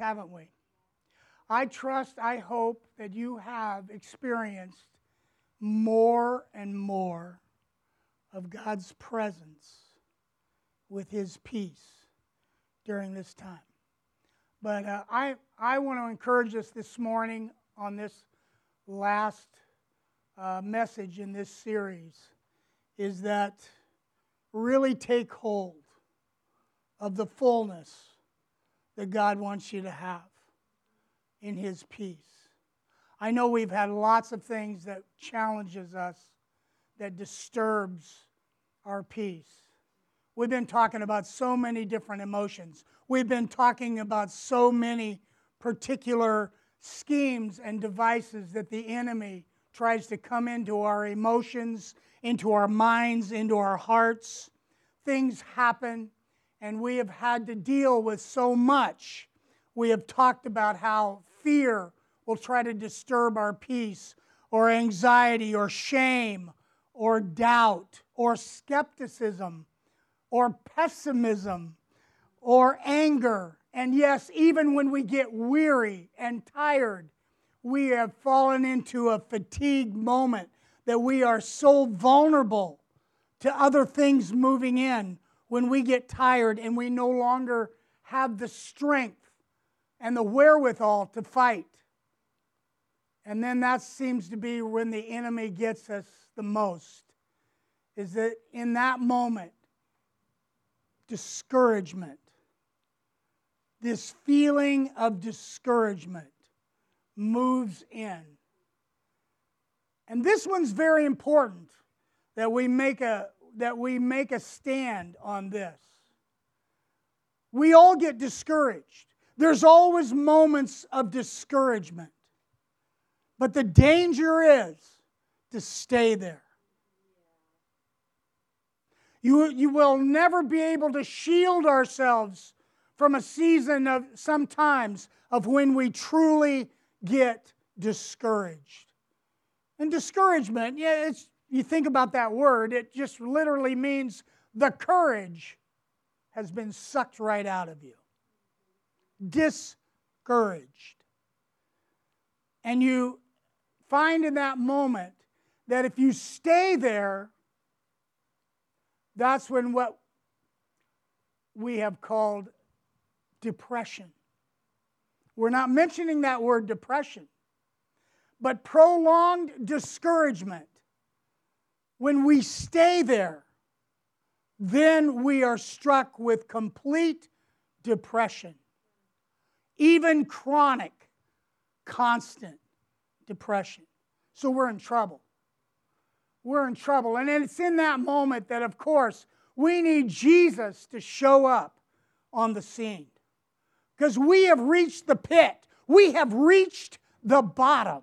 haven't we? I trust, I hope that you have experienced more and more of God's presence with His peace during this time. But uh, I, I want to encourage us this morning on this last uh, message in this series is that really take hold of the fullness that God wants you to have in his peace. I know we've had lots of things that challenges us that disturbs our peace. We've been talking about so many different emotions. We've been talking about so many particular schemes and devices that the enemy tries to come into our emotions, into our minds, into our hearts. Things happen, and we have had to deal with so much. We have talked about how fear will try to disturb our peace, or anxiety, or shame, or doubt, or skepticism, or pessimism, or anger. And yes, even when we get weary and tired, we have fallen into a fatigue moment that we are so vulnerable to other things moving in when we get tired and we no longer have the strength and the wherewithal to fight. And then that seems to be when the enemy gets us the most. Is that in that moment, discouragement, this feeling of discouragement moves in. And this one's very important that we make a that we make a stand on this. We all get discouraged. There's always moments of discouragement. But the danger is to stay there. You, you will never be able to shield ourselves from a season of sometimes of when we truly get discouraged. And discouragement, yeah, it's, you think about that word, it just literally means the courage has been sucked right out of you discouraged. And you find in that moment that if you stay there, that's when what we have called depression. We're not mentioning that word depression, but prolonged discouragement. When we stay there, then we are struck with complete depression even chronic, constant depression. So we're in trouble. We're in trouble. And it's in that moment that, of course, we need Jesus to show up on the scene. Because we have reached the pit, we have reached the bottom.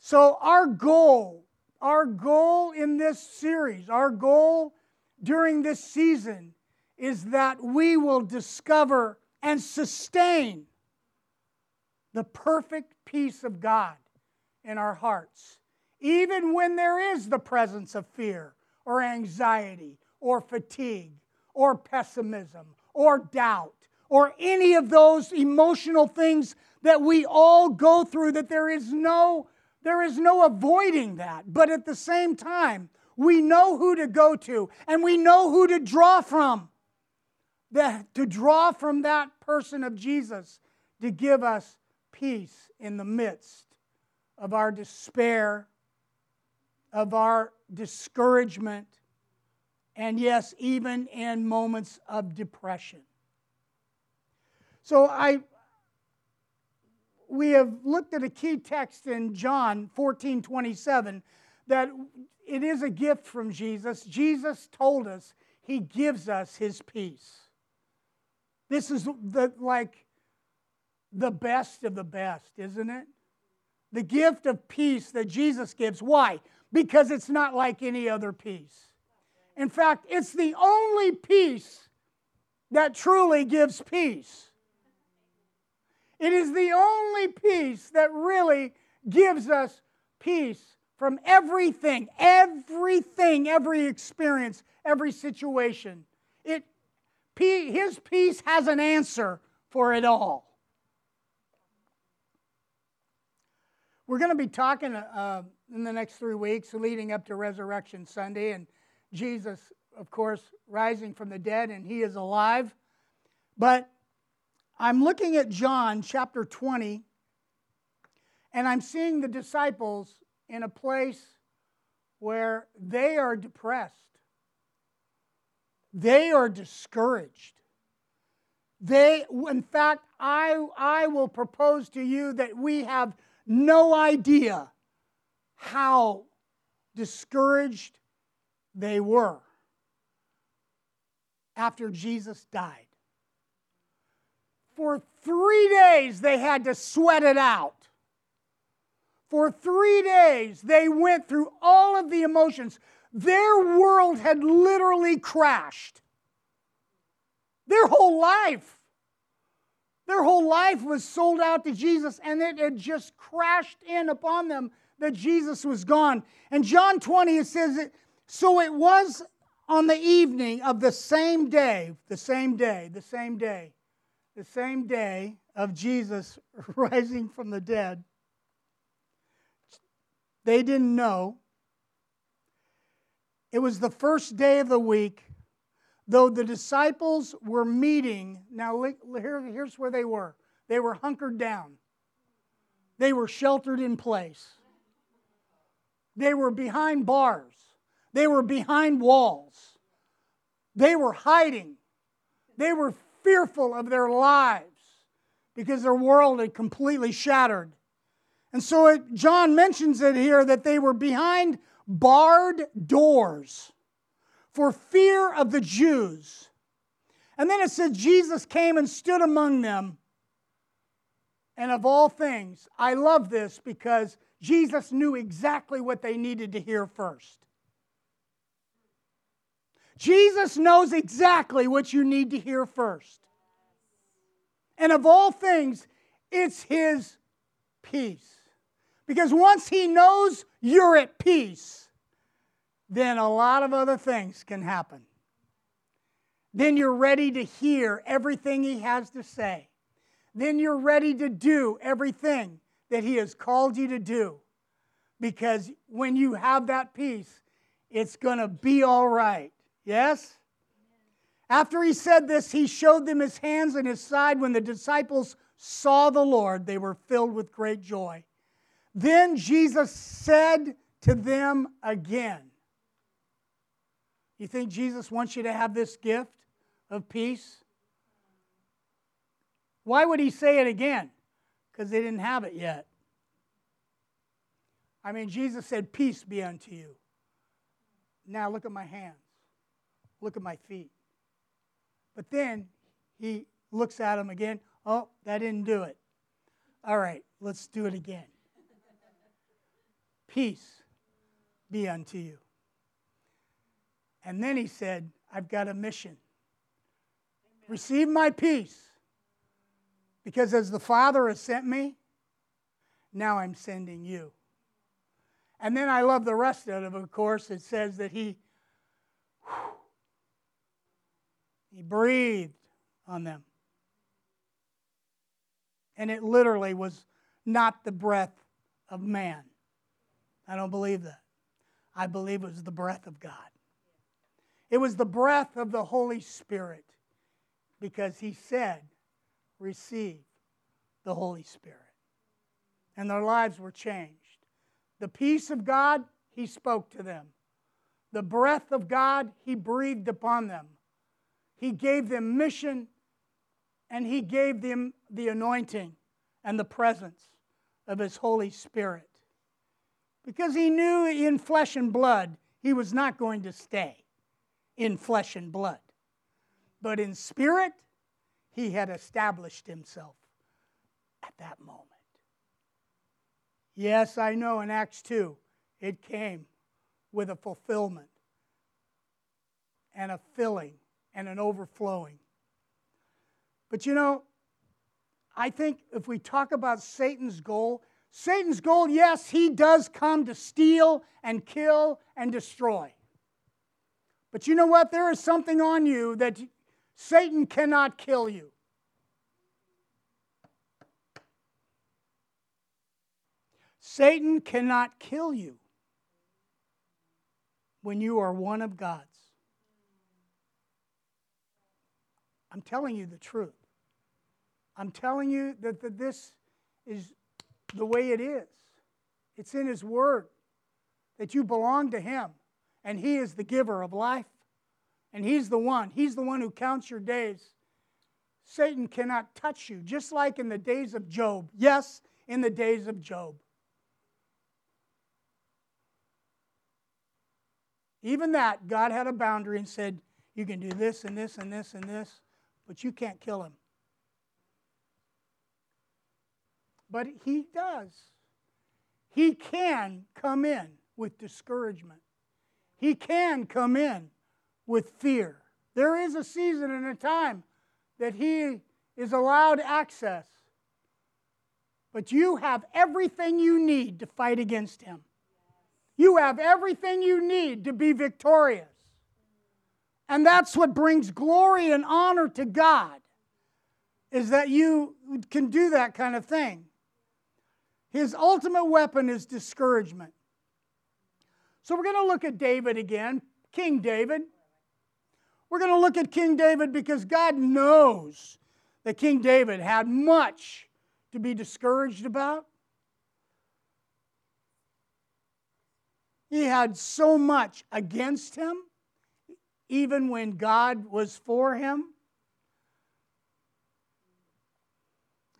So, our goal, our goal in this series, our goal during this season is that we will discover and sustain the perfect peace of God in our hearts, even when there is the presence of fear or anxiety or fatigue or pessimism or doubt or any of those emotional things that we all go through that there is no there is no avoiding that but at the same time we know who to go to and we know who to draw from to draw from that person of Jesus to give us peace in the midst of our despair, of our discouragement, and yes, even in moments of depression. So I we have looked at a key text in John 14, 27, that it is a gift from Jesus. Jesus told us he gives us his peace. This is the, like the best of the best, isn't it? The gift of peace that Jesus gives. Why? Because it's not like any other peace. In fact, it's the only peace that truly gives peace. It is the only peace that really gives us peace from everything, everything, every experience, every situation. It his peace has an answer for it all. We're going to be talking uh, in the next three weeks leading up to Resurrection Sunday, and Jesus, of course, rising from the dead, and he is alive. But I'm looking at John chapter 20, and I'm seeing the disciples in a place where they are depressed, they are discouraged. They, in fact, I, I will propose to you that we have no idea how discouraged they were after Jesus died. For three days, they had to sweat it out. For three days, they went through all of the emotions. Their world had literally crashed. Their whole life their whole life was sold out to Jesus, and it had just crashed in upon them that Jesus was gone. And John 20, it says, it, So it was on the evening of the same day, the same day, the same day, the same day of Jesus rising from the dead. They didn't know. It was the first day of the week though the disciples were meeting, now here, here's where they were. They were hunkered down, they were sheltered in place, they were behind bars, they were behind walls, they were hiding, they were fearful of their lives because their world had completely shattered. And so it, John mentions it here that they were behind barred doors for fear of the Jews. And then it says Jesus came and stood among them. And of all things, I love this because Jesus knew exactly what they needed to hear first. Jesus knows exactly what you need to hear first. And of all things, it's His peace. Because once He knows you're at peace, then a lot of other things can happen. Then you're ready to hear everything He has to say. Then you're ready to do everything that He has called you to do. Because when you have that peace, it's going to be all right. Yes? After he said this, he showed them his hands and his side. When the disciples saw the Lord, they were filled with great joy. Then Jesus said to them again, you think Jesus wants you to have this gift of peace? Why would he say it again? Because they didn't have it yet. I mean, Jesus said, Peace be unto you. Now look at my hands, look at my feet. But then he looks at them again. Oh, that didn't do it. All right, let's do it again. Peace be unto you. And then he said, I've got a mission. Amen. Receive my peace. Because as the Father has sent me, now I'm sending you. And then I love the rest of it, of course. It says that he, whew, he breathed on them. And it literally was not the breath of man. I don't believe that. I believe it was the breath of God. It was the breath of the Holy Spirit because he said, Receive the Holy Spirit. And their lives were changed. The peace of God, he spoke to them. The breath of God, he breathed upon them. He gave them mission and he gave them the anointing and the presence of his Holy Spirit. Because he knew in flesh and blood he was not going to stay in flesh and blood. But in spirit, he had established himself at that moment. Yes, I know in Acts 2, it came with a fulfillment and a filling and an overflowing. But you know, I think if we talk about Satan's goal, Satan's goal, yes, he does come to steal and kill and destroy. But you know what? There is something on you that Satan cannot kill you. Satan cannot kill you when you are one of God's. I'm telling you the truth. I'm telling you that, that this is the way it is. It's in His Word that you belong to Him, and He is the giver of life, and He's the one. He's the one who counts your days. Satan cannot touch you, just like in the days of Job. Yes, in the days of Job. Even that, God had a boundary and said, You can do this and this and this and this, but you can't kill him. But he does. He can come in with discouragement, he can come in with fear. There is a season and a time that he is allowed access. But you have everything you need to fight against him. You have everything you need to be victorious. And that's what brings glory and honor to God, is that you can do that kind of thing. His ultimate weapon is discouragement. So we're going to look at David again, King David. We're going to look at King David because God knows that King David had much to be discouraged about. He had so much against him, even when God was for him.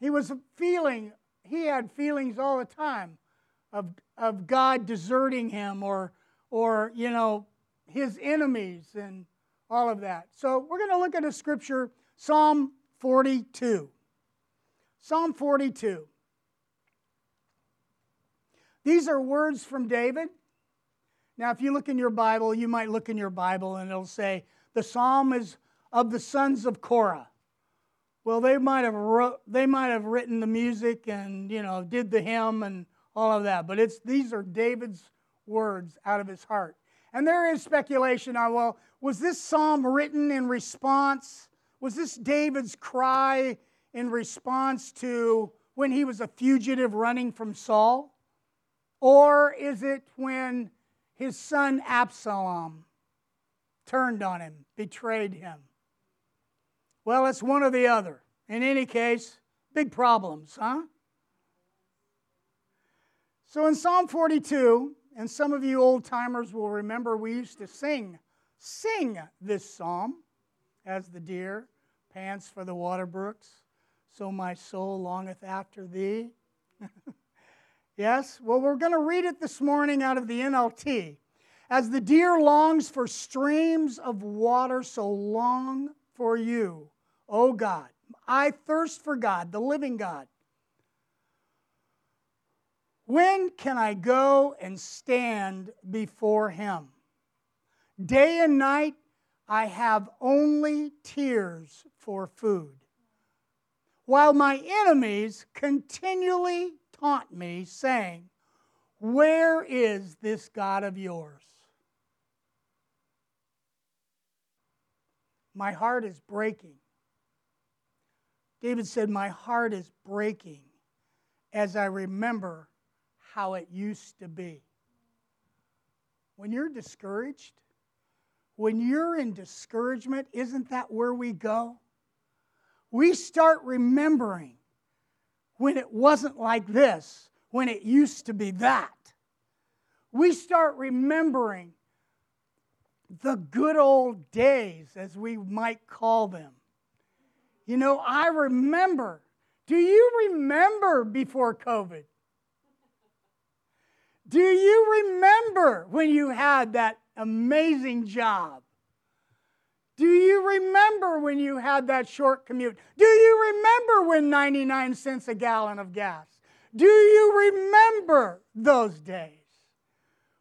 He was feeling, he had feelings all the time of, of God deserting him or, or, you know, his enemies and all of that. So we're going to look at a scripture, Psalm 42. Psalm 42. These are words from David. Now, if you look in your Bible, you might look in your Bible and it'll say, the psalm is of the sons of Korah. Well, they might have wrote, they might have written the music and you know did the hymn and all of that, but it's these are David's words out of his heart. And there is speculation on well, was this psalm written in response? Was this David's cry in response to when he was a fugitive running from Saul? Or is it when his son Absalom turned on him, betrayed him. Well, it's one or the other. In any case, big problems, huh? So in Psalm 42, and some of you old timers will remember we used to sing, sing this psalm as the deer pants for the water brooks, so my soul longeth after thee. Yes? Well, we're going to read it this morning out of the NLT. As the deer longs for streams of water, so long for you, O God. I thirst for God, the living God. When can I go and stand before Him? Day and night I have only tears for food, while my enemies continually taunt me, saying, Where is this God of yours? My heart is breaking. David said, My heart is breaking as I remember how it used to be. When you're discouraged, when you're in discouragement, isn't that where we go? We start remembering when it wasn't like this, when it used to be that. We start remembering the good old days, as we might call them. You know, I remember. Do you remember before COVID? Do you remember when you had that amazing job? Do you remember when you had that short commute? Do you remember when 99 cents a gallon of gas? Do you remember those days?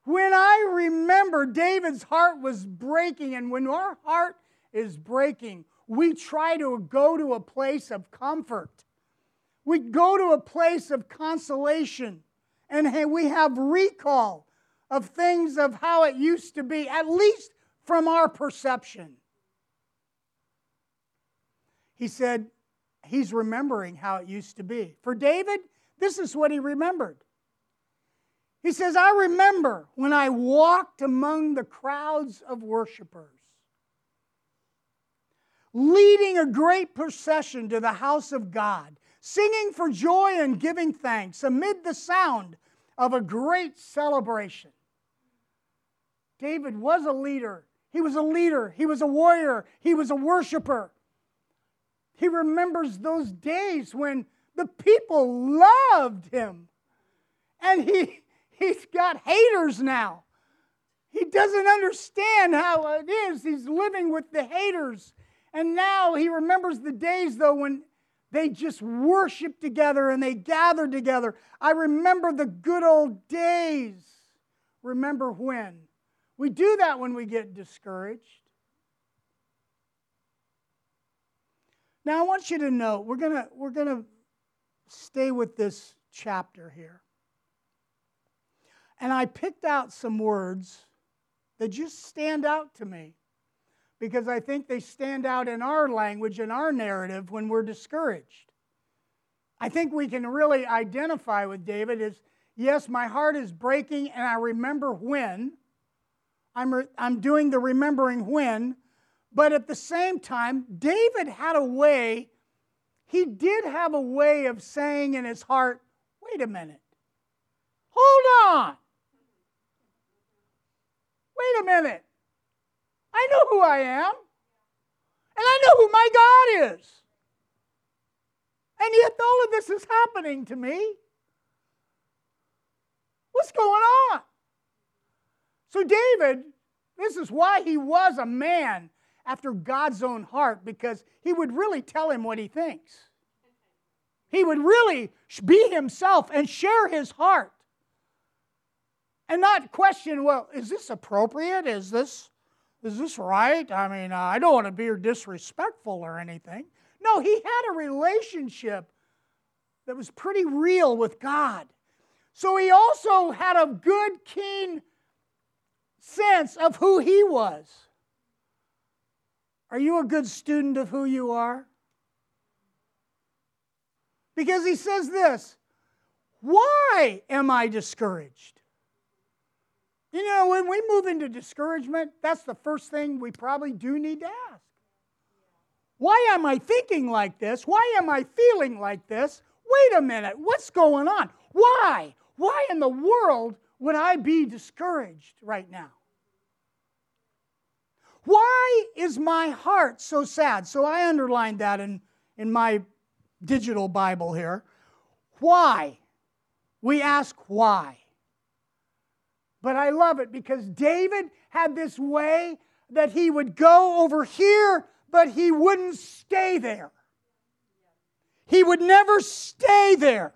When I remember David's heart was breaking, and when our heart is breaking, we try to go to a place of comfort. We go to a place of consolation, and we have recall of things of how it used to be, at least from our perception. He said he's remembering how it used to be. For David, this is what he remembered. He says, I remember when I walked among the crowds of worshipers, leading a great procession to the house of God, singing for joy and giving thanks amid the sound of a great celebration. David was a leader. He was a leader. He was a warrior. He was a worshiper. He remembers those days when the people loved him. And he, he's got haters now. He doesn't understand how it is. He's living with the haters. And now he remembers the days, though, when they just worshiped together and they gathered together. I remember the good old days. Remember when? We do that when we get discouraged. Now, I want you to know we're to we're to stay with this chapter here. And I picked out some words that just stand out to me because I think they stand out in our language, in our narrative, when we're discouraged. I think we can really identify with David as yes, my heart is breaking, and I remember when. I'm, re- I'm doing the remembering when, but at the same time, David had a way, he did have a way of saying in his heart, wait a minute, hold on. Wait a minute. I know who I am. And I know who my God is. And yet all of this is happening to me. What's going on? So, David, this is why he was a man after God's own heart because he would really tell him what he thinks. He would really be himself and share his heart. And not question, well, is this appropriate? Is this is this right? I mean, uh, I don't want to be disrespectful or anything. No, he had a relationship that was pretty real with God. So he also had a good, keen sense of who he was. Are you a good student of who you are? Because he says this Why am I discouraged? You know, when we move into discouragement, that's the first thing we probably do need to ask. Why am I thinking like this? Why am I feeling like this? Wait a minute, what's going on? Why? Why in the world would I be discouraged right now? Why is my heart so sad? So I underlined that in, in my digital Bible here. Why? We ask why. But I love it because David had this way that he would go over here, but he wouldn't stay there. He would never stay there.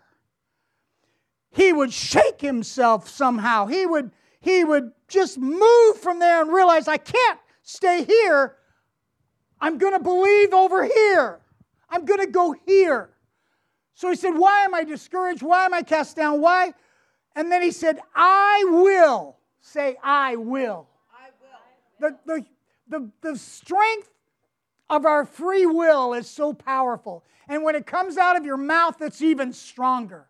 He would shake himself somehow. He would, he would just move from there and realize, I can't stay here. I'm going to believe over here. I'm going to go here. So he said, Why am I discouraged? Why am I cast down? Why? And then he said, I will. Say, I will. I will. The, the, the, the strength of our free will is so powerful. And when it comes out of your mouth, it's even stronger.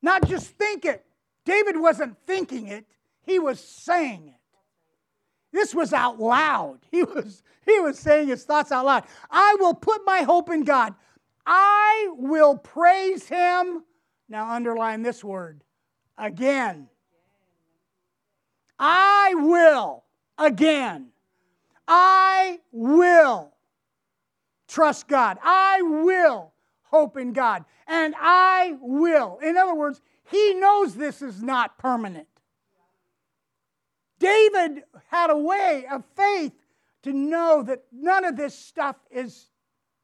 Not just think it. David wasn't thinking it, he was saying it. This was out loud. He was, he was saying his thoughts out loud. I will put my hope in God. I will praise him. Now, underline this word again. I will again. I will trust God. I will hope in God. And I will. In other words, he knows this is not permanent. David had a way of faith to know that none of this stuff is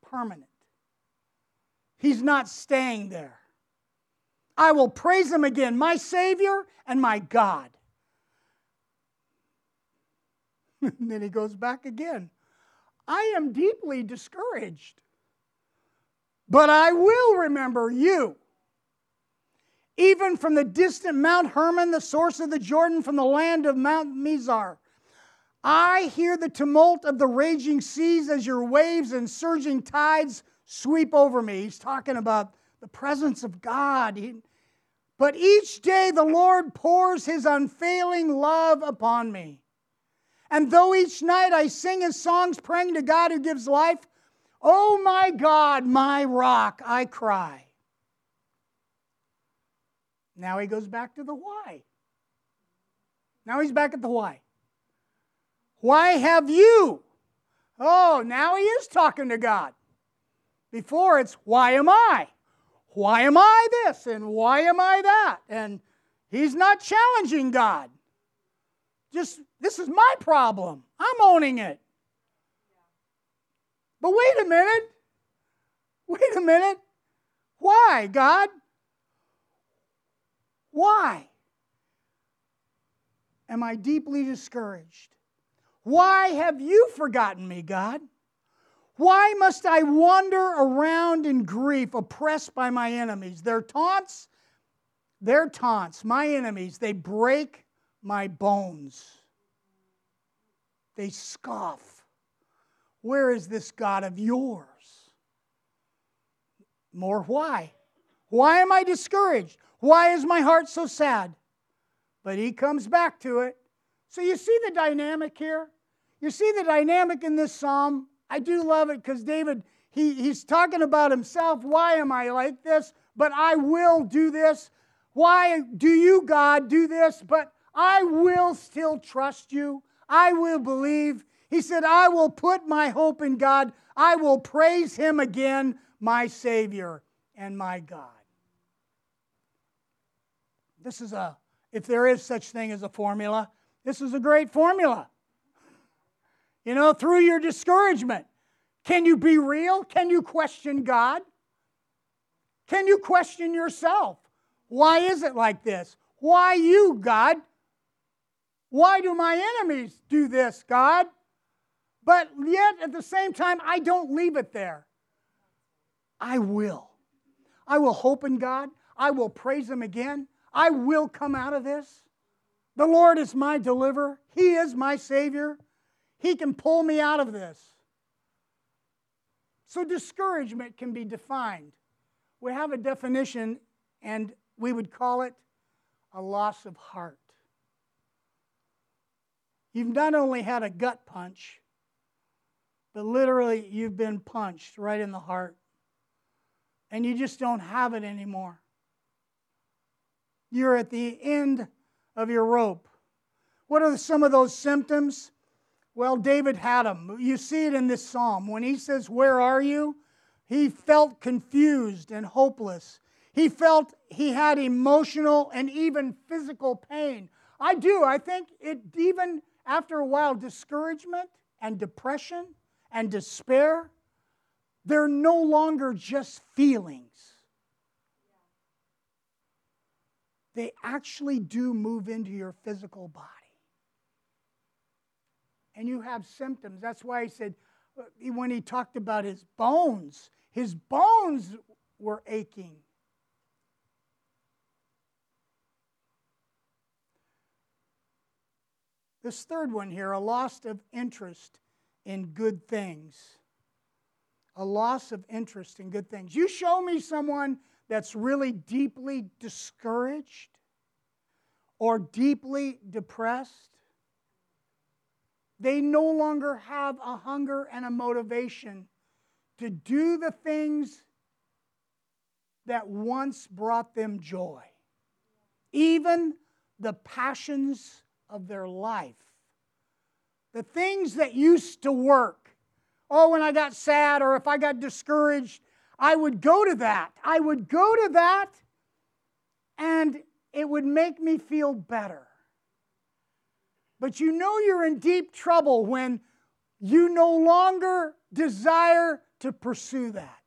permanent. He's not staying there. I will praise him again, my Savior and my God. and then he goes back again. I am deeply discouraged, but I will remember you even from the distant Mount Hermon, the source of the Jordan, from the land of Mount Mizar. I hear the tumult of the raging seas as your waves and surging tides sweep over me. He's talking about the presence of God. He, But each day the Lord pours his unfailing love upon me. And though each night I sing his songs praying to God who gives life, oh my God, my rock, I cry. Now he goes back to the why. Now he's back at the why. Why have you? Oh, now he is talking to God. Before it's, why am I? Why am I this? And why am I that? And he's not challenging God. Just, this is my problem. I'm owning it. But wait a minute. Wait a minute. Why, God? Why am I deeply discouraged? Why have you forgotten me, God? Why must I wander around in grief, oppressed by my enemies? Their taunts, their taunts, my enemies, they break my bones. They scoff. Where is this God of yours? More why? Why am I discouraged? Why is my heart so sad? But he comes back to it. So you see the dynamic here? You see the dynamic in this psalm? I do love it because David, he, he's talking about himself. Why am I like this? But I will do this. Why do you, God, do this? But I will still trust you. I will believe. He said, I will put my hope in God. I will praise him again, my Savior and my God. This is a, if there is such thing as a formula, this is a great formula. You know, through your discouragement, can you be real? Can you question God? Can you question yourself? Why is it like this? Why you, God? Why do my enemies do this, God? But yet, at the same time, I don't leave it there. I will. I will hope in God. I will praise Him again. I will come out of this. The Lord is my deliverer, He is my Savior. He can pull me out of this. So, discouragement can be defined. We have a definition, and we would call it a loss of heart. You've not only had a gut punch, but literally you've been punched right in the heart. And you just don't have it anymore. You're at the end of your rope. What are some of those symptoms? Well, David had them. You see it in this psalm. When he says, Where are you? He felt confused and hopeless. He felt he had emotional and even physical pain. I do. I think it even after a while, discouragement and depression and despair, they're no longer just feelings. They actually do move into your physical body. And you have symptoms. That's why he said, uh, when he talked about his bones, his bones were aching. This third one here a loss of interest in good things. A loss of interest in good things. You show me someone that's really deeply discouraged or deeply depressed, they no longer have a hunger and a motivation to do the things that once brought them joy, even the passions of their life, the things that used to work. Oh, when I got sad or if I got discouraged, I would go to that. I would go to that, and it would make me feel better. But you know you're in deep trouble when you no longer desire to pursue that.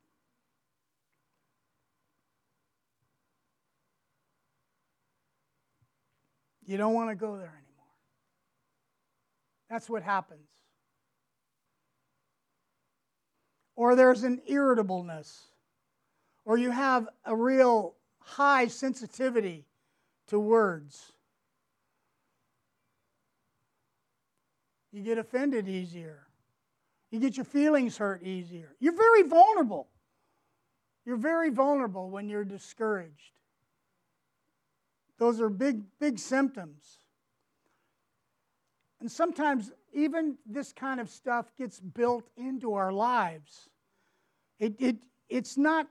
You don't want to go there anymore. That's what happens. Or there's an irritableness, or you have a real high sensitivity to words. You get offended easier. You get your feelings hurt easier. You're very vulnerable. You're very vulnerable when you're discouraged. Those are big, big symptoms. And sometimes even this kind of stuff gets built into our lives. It, it, it's not,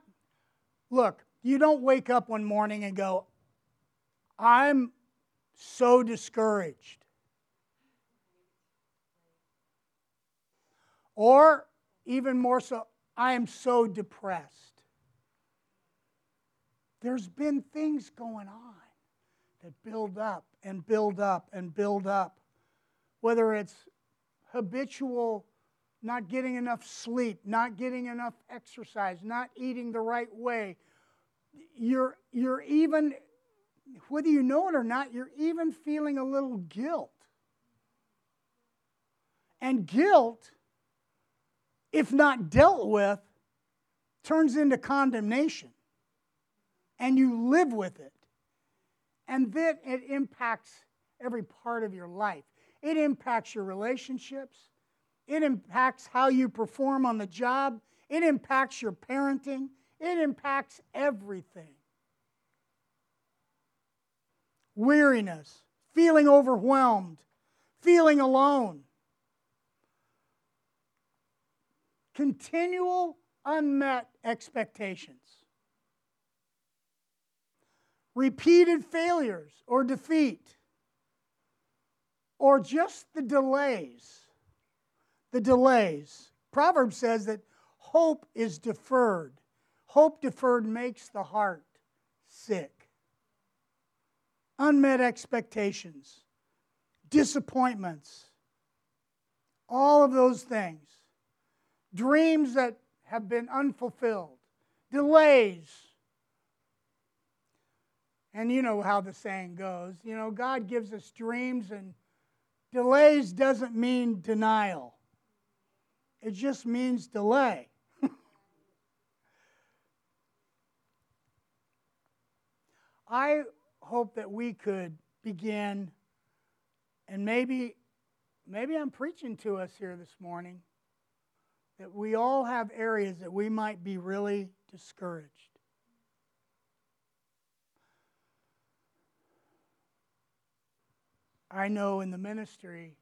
look, you don't wake up one morning and go, I'm so discouraged. Or even more so, I am so depressed. There's been things going on that build up and build up and build up. Whether it's habitual not getting enough sleep, not getting enough exercise, not eating the right way, you're, you're even, whether you know it or not, you're even feeling a little guilt. And guilt if not dealt with, turns into condemnation. And you live with it. And then it impacts every part of your life. It impacts your relationships. It impacts how you perform on the job. It impacts your parenting. It impacts everything. Weariness, feeling overwhelmed, feeling alone, continual unmet expectations, repeated failures or defeat, or just the delays. The delays. Proverbs says that hope is deferred. Hope deferred makes the heart sick. Unmet expectations, disappointments, all of those things dreams that have been unfulfilled, delays. And you know how the saying goes you know, God gives us dreams, and delays doesn't mean denial, it just means delay. I hope that we could begin, and maybe, maybe I'm preaching to us here this morning that we all have areas that we might be really discouraged. I know in the ministry,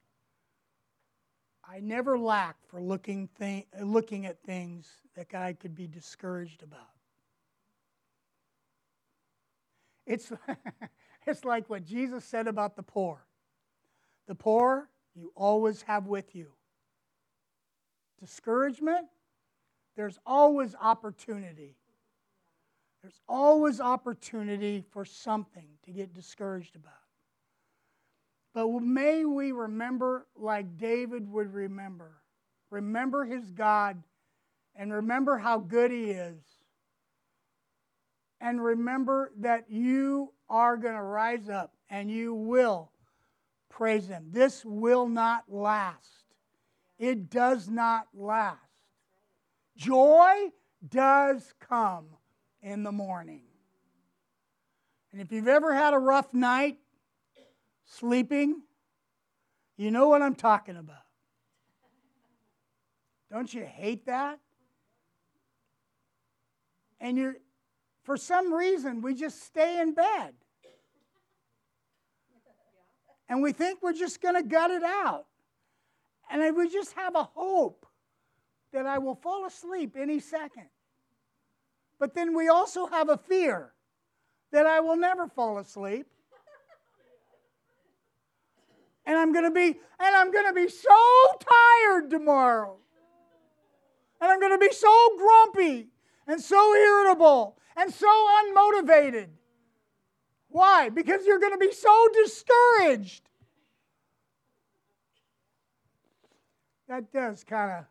I never lack for looking, looking at things that I could be discouraged about. It's, it's like what Jesus said about the poor. The poor you always have with you discouragement, there's always opportunity. There's always opportunity for something to get discouraged about. But may we remember like David would remember. Remember his God and remember how good he is. And remember that you are going to rise up and you will praise him. This will not last it does not last. Joy does come in the morning. And if you've ever had a rough night sleeping, you know what I'm talking about. Don't you hate that? And you're, for some reason, we just stay in bed. And we think we're just going to gut it out. And would just have a hope that I will fall asleep any second. But then we also have a fear that I will never fall asleep. And I'm going to be and I'm going to be so tired tomorrow. And I'm going to be so grumpy and so irritable and so unmotivated. Why? Because you're going to be so discouraged. that does kind of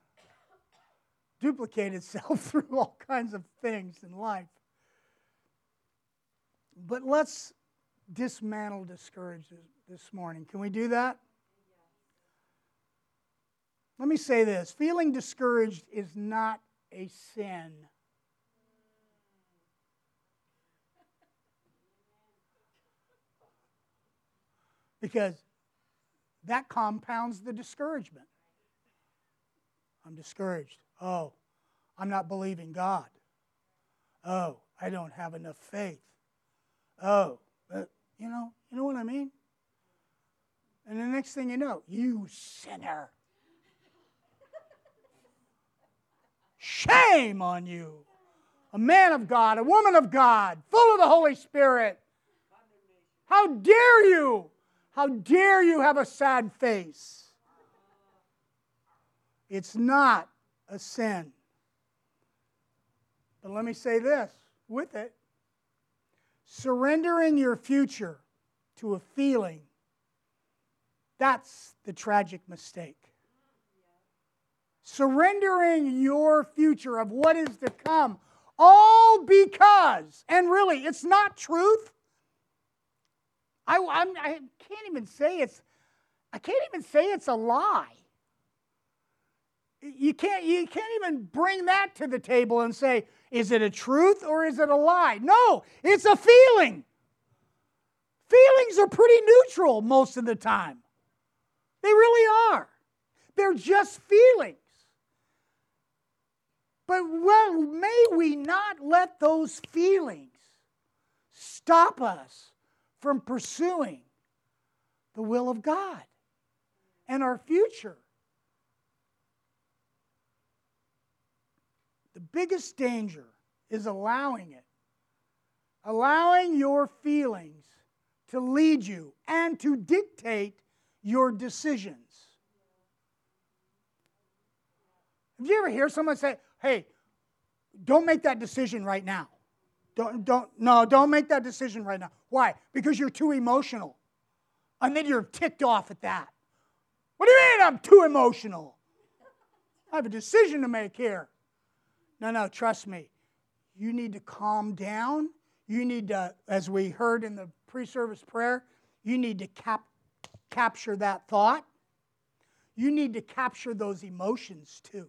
duplicate itself through all kinds of things in life. But let's dismantle discouragement this morning. Can we do that? Let me say this feeling discouraged is not a sin. Because that compounds the discouragement. I'm discouraged. Oh, I'm not believing God. Oh, I don't have enough faith. Oh, but, you next thing you know, you sinner. Shame on you. A man of God, a woman of God, full of the Holy Spirit. How dare you? How dare you have a sad face? It's not a sin. But let me say this with it surrendering your future to a feeling, that's the tragic mistake. Surrendering your future of what is to come, all because, and really, it's not truth. I, I'm, I can't even say it's, I can't even say it's a lie. You can't, you can't even bring that to the table and say, is it a truth or is it a lie? No, it's a feeling. Feelings are pretty neutral most of the time. They really are. They're just feelings. But well, may we not let those feelings stop us from pursuing the will of God and our future. The biggest danger is allowing it, allowing your feelings to lead you and to dictate your decisions. Have you ever hear someone say, hey, don't make that decision right now? Don't, don't, no, don't make that decision right now. Why? Because you're too emotional. And then you're ticked off at that. What do you mean I'm too emotional? I have a decision to make here. No, no, trust me. You need to calm down. You need to, as we heard in the pre service prayer, you need to cap- capture that thought. You need to capture those emotions too.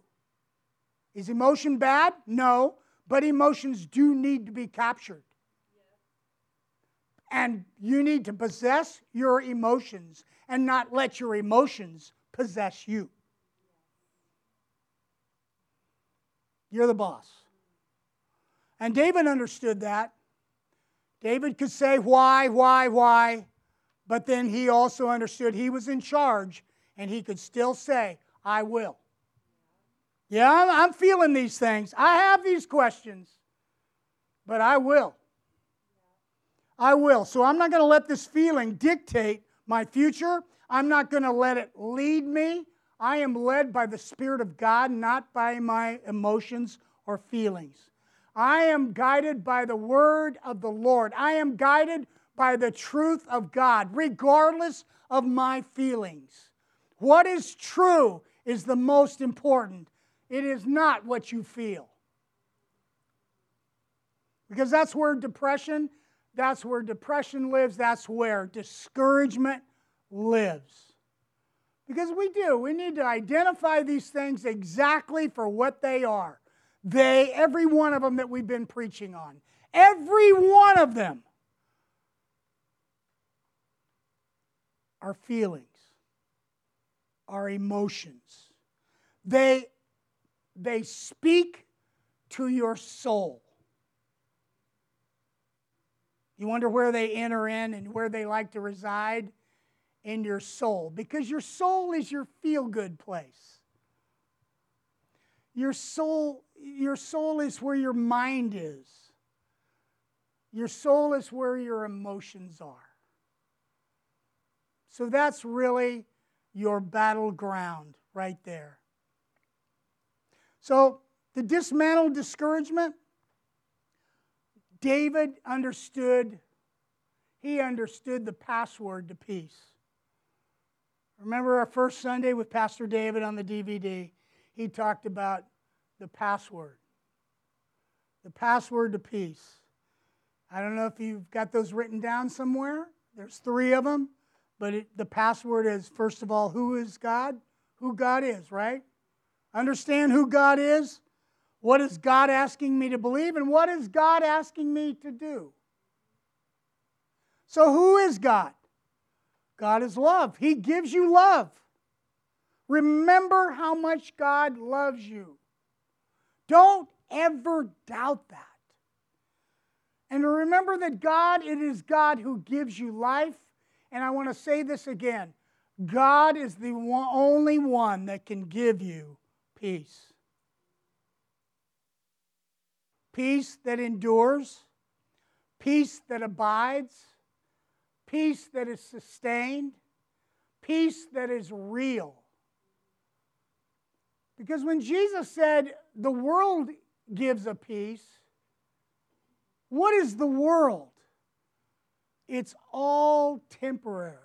Is emotion bad? No, but emotions do need to be captured. And you need to possess your emotions and not let your emotions possess you. You're the boss. And David understood that. David could say, Why, why, why? But then he also understood he was in charge and he could still say, I will. Yeah, I'm, feeling these things. I have these questions, but I will. I will. So I'm not going to let this feeling dictate my future. I'm not going to let it lead me. I am led by the Spirit of God, not by my emotions or feelings. I am guided by the word of the Lord. I am guided by the truth of God, regardless of my feelings. What is true is the most important. It is not what you feel. Because that's where depression, that's where depression lives, that's where discouragement lives. Because we do. We need to identify these things exactly for what they are. They, every one of them that we've been preaching on, every one of them are feelings, our emotions. They, they speak to your soul. You wonder where they enter in and where they like to reside? in your soul because your soul is your feel good place. Your soul, your soul is where your mind is. Your soul is where your emotions are. So that's really your battleground right there. So the dismantled discouragement, David understood, he understood the password to peace. Remember our first Sunday with Pastor David on the DVD? He talked about the password. The password to peace. I don't know if you've got those written down somewhere. There's three of them, but it, the password is first of all, who is God? Who God is, right? Understand who God is? What is God asking me to believe? And what is God asking me to do? So, who is God? God is love. He gives you love. Remember how much God loves you. Don't ever doubt that. And remember that God, it is God who gives you life. And I want to say this again God is the one, only one that can give you peace. Peace that endures, peace that abides, peace that is sustained, peace that is real. Because when Jesus said, the world gives a peace, what is the world? It's all temporary.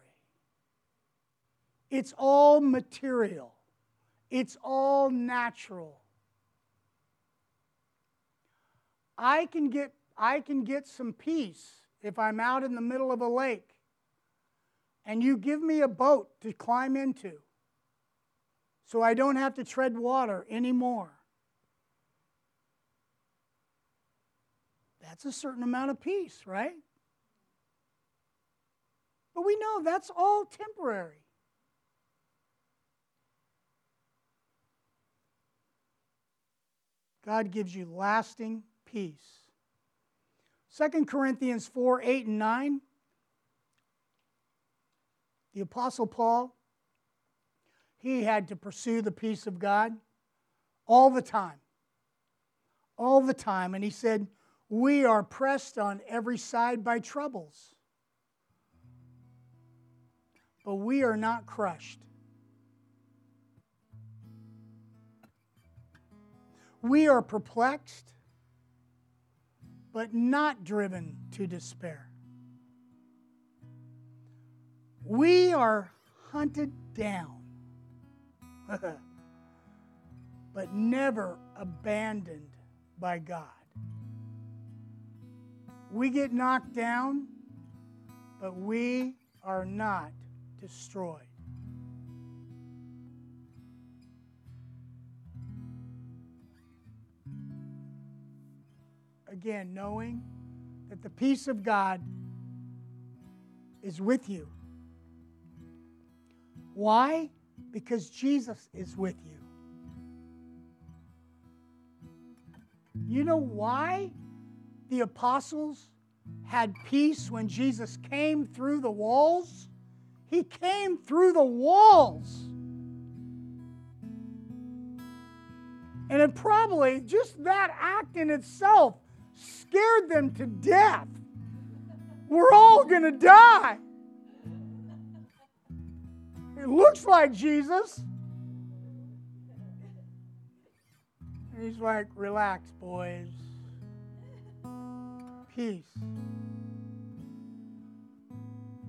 It's all material. It's all natural. I can get I can get some peace if I'm out in the middle of a lake and you give me a boat to climb into so I don't have to tread water anymore. That's a certain amount of peace, right? But we know that's all temporary. God gives you lasting peace. 2 Corinthians 4 8 and 9. The Apostle Paul, he had to pursue the peace of God all the time. All the time. And he said, We are pressed on every side by troubles, but we are not crushed. We are perplexed, but not driven to despair. We are hunted down, but never abandoned by God. We get knocked down, but we are not destroyed. again, knowing that the peace of God is with you. Why? Because Jesus is with you. You know why the apostles had peace when Jesus came through the walls? He came through the walls. And it probably, just that act in itself, scared them to death. We're all going to die. It looks like Jesus. And he's like, relax, boys. Peace.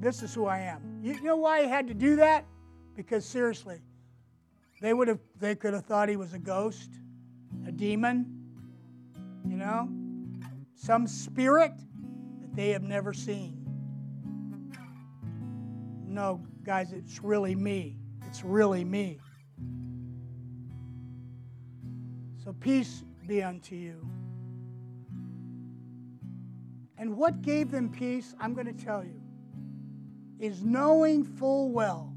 This is who I am. You know why he had to do that? Because seriously, they would have they could have thought he was a ghost, a demon, you know? some spirit that they have never seen. No, guys, it's really me. It's really me. So peace be unto you. And what gave them peace, I'm going to tell you, is knowing full well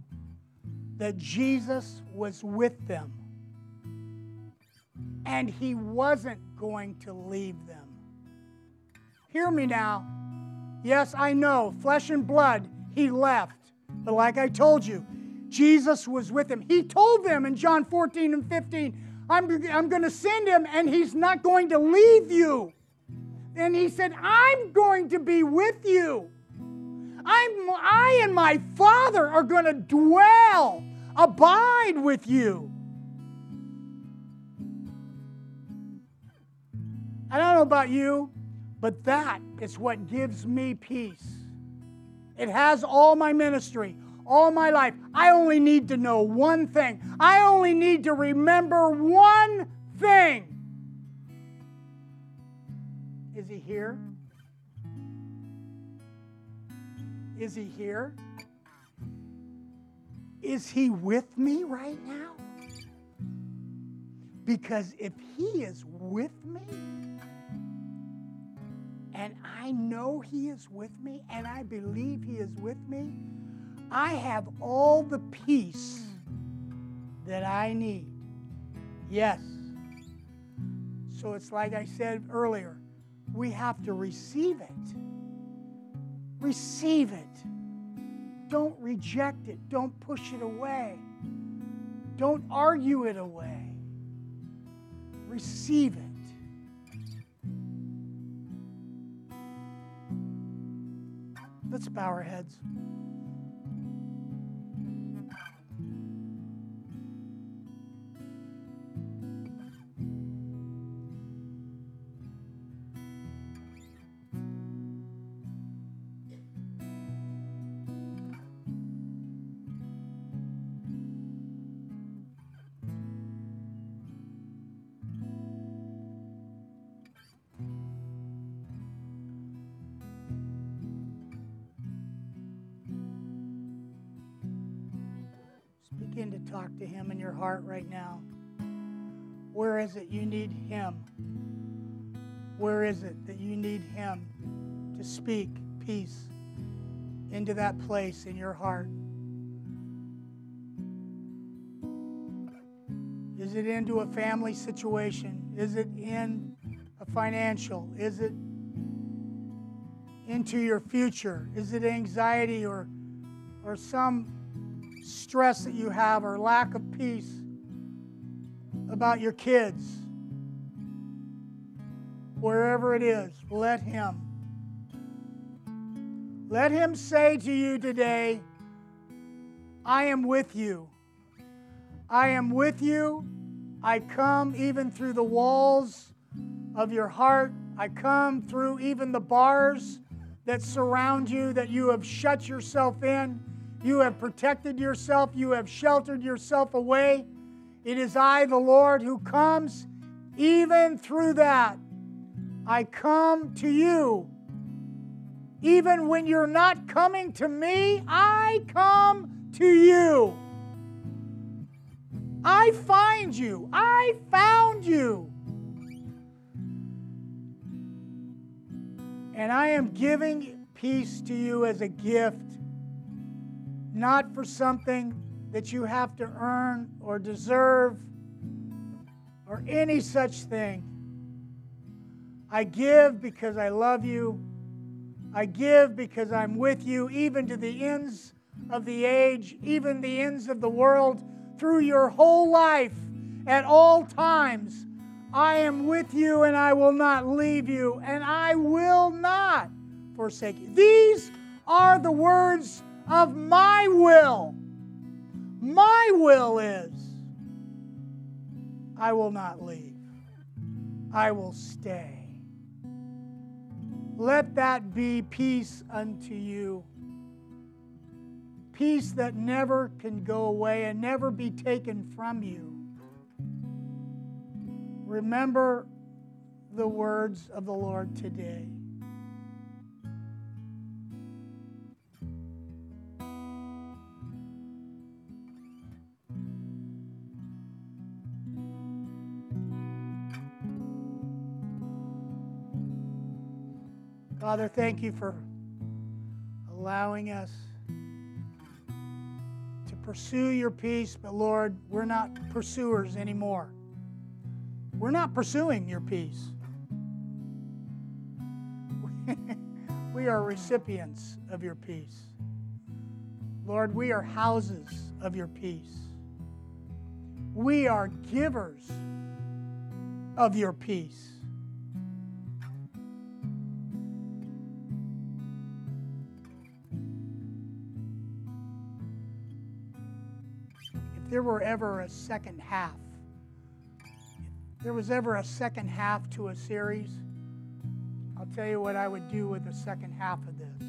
that Jesus was with them and he wasn't going to leave them. Hear me now. Yes, I know, flesh and blood, he left. But like I told you, Jesus was with him. He told them in John 14 and 15, I'm, I'm going to send him and he's not going to leave you. And he said, I'm going to be with you. I'm, I and my Father are going to dwell, abide with you. I don't know about you, but that is what gives me peace. It has all my ministry, all my life. I only need to know one thing. I only need to remember one thing. Is he here? Is he here? Is he with me right now? Because if he is with me, and I know He is with me, and I believe He is with me, I have all the peace that I need. Yes. So it's like I said earlier we have to receive it. Receive it. don't reject it. Don't push it away. Don't argue it away. Receive it. Let's bow our heads. Begin to talk to Him in your heart right now. Where is it you need Him? Where is it that you need Him to speak peace into that place in your heart? Is it into a family situation? Is it in a financial? Is it into your future? Is it anxiety or, or some stress that you have or lack of peace about your kids, wherever it is, let Him. Let Him say to you today, I am with you. I am with you. I come even through the walls of your heart. I come through even the bars that surround you, that you have shut yourself in you have protected yourself, you have sheltered yourself away. It is I, the Lord, who comes even through that. I come to you. Even when you're not coming to me, I come to you. I find you. I found you. And I am giving peace to you as a gift not for something that you have to earn or deserve or any such thing. I give because I love you. I give because I'm with you, even to the ends of the age, even the ends of the world, through your whole life, at all times. I am with you and I will not leave you, and I will not forsake you. These are the words of my will. My will is I will not leave, I will stay. Let that be peace unto you. Peace that never can go away and never be taken from you. Remember the words of the Lord today. Father, thank you for allowing us to pursue your peace, but Lord, we're not pursuers anymore. We're not pursuing your peace. we are recipients of your peace. Lord, we are houses of your peace. We are givers of your peace. There were ever a second half, there was ever a second half to a series, I'll tell you what I would do with the second half of this.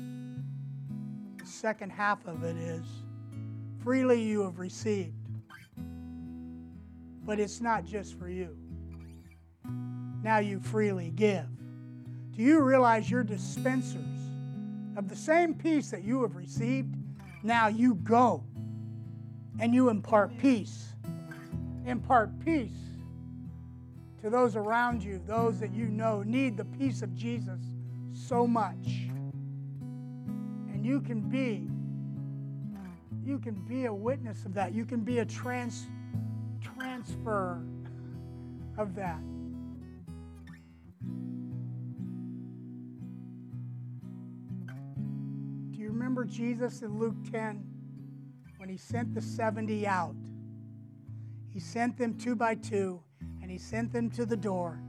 The second half of it is freely you have received, but it's not just for you. Now you freely give. Do you realize you're dispensers of the same peace that you have received? Now you go and you impart peace. Impart peace to those around you, those that you know need the peace of Jesus so much. And you can be you can be a witness of that. You can be a trans transfer of that. Do you remember Jesus in Luke 10 when he sent the 70 out? He sent them two by two and he sent them to the door.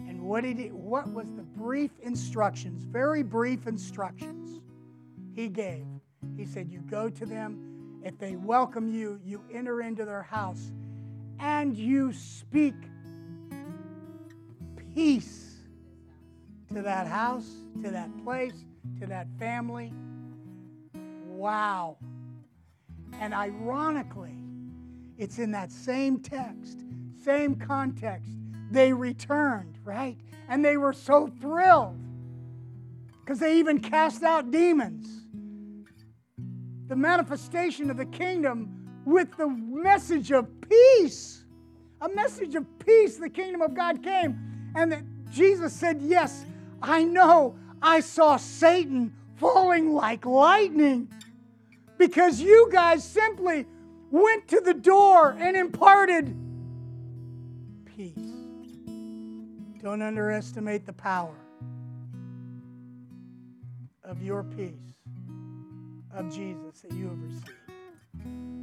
And what did he, what was the brief instructions, very brief instructions he gave? He said, You go to them. If they welcome you, you enter into their house and you speak peace to that house, to that place, to that family. Wow. And ironically, it's in that same text, same context. They returned, right? And they were so thrilled because they even cast out demons. The manifestation of the kingdom with the message of peace. A message of peace, the kingdom of God came. And that Jesus said, Yes, I know I saw Satan falling like lightning because you guys simply went to the door and imparted peace. Don't underestimate the power of your peace of Jesus that you have received.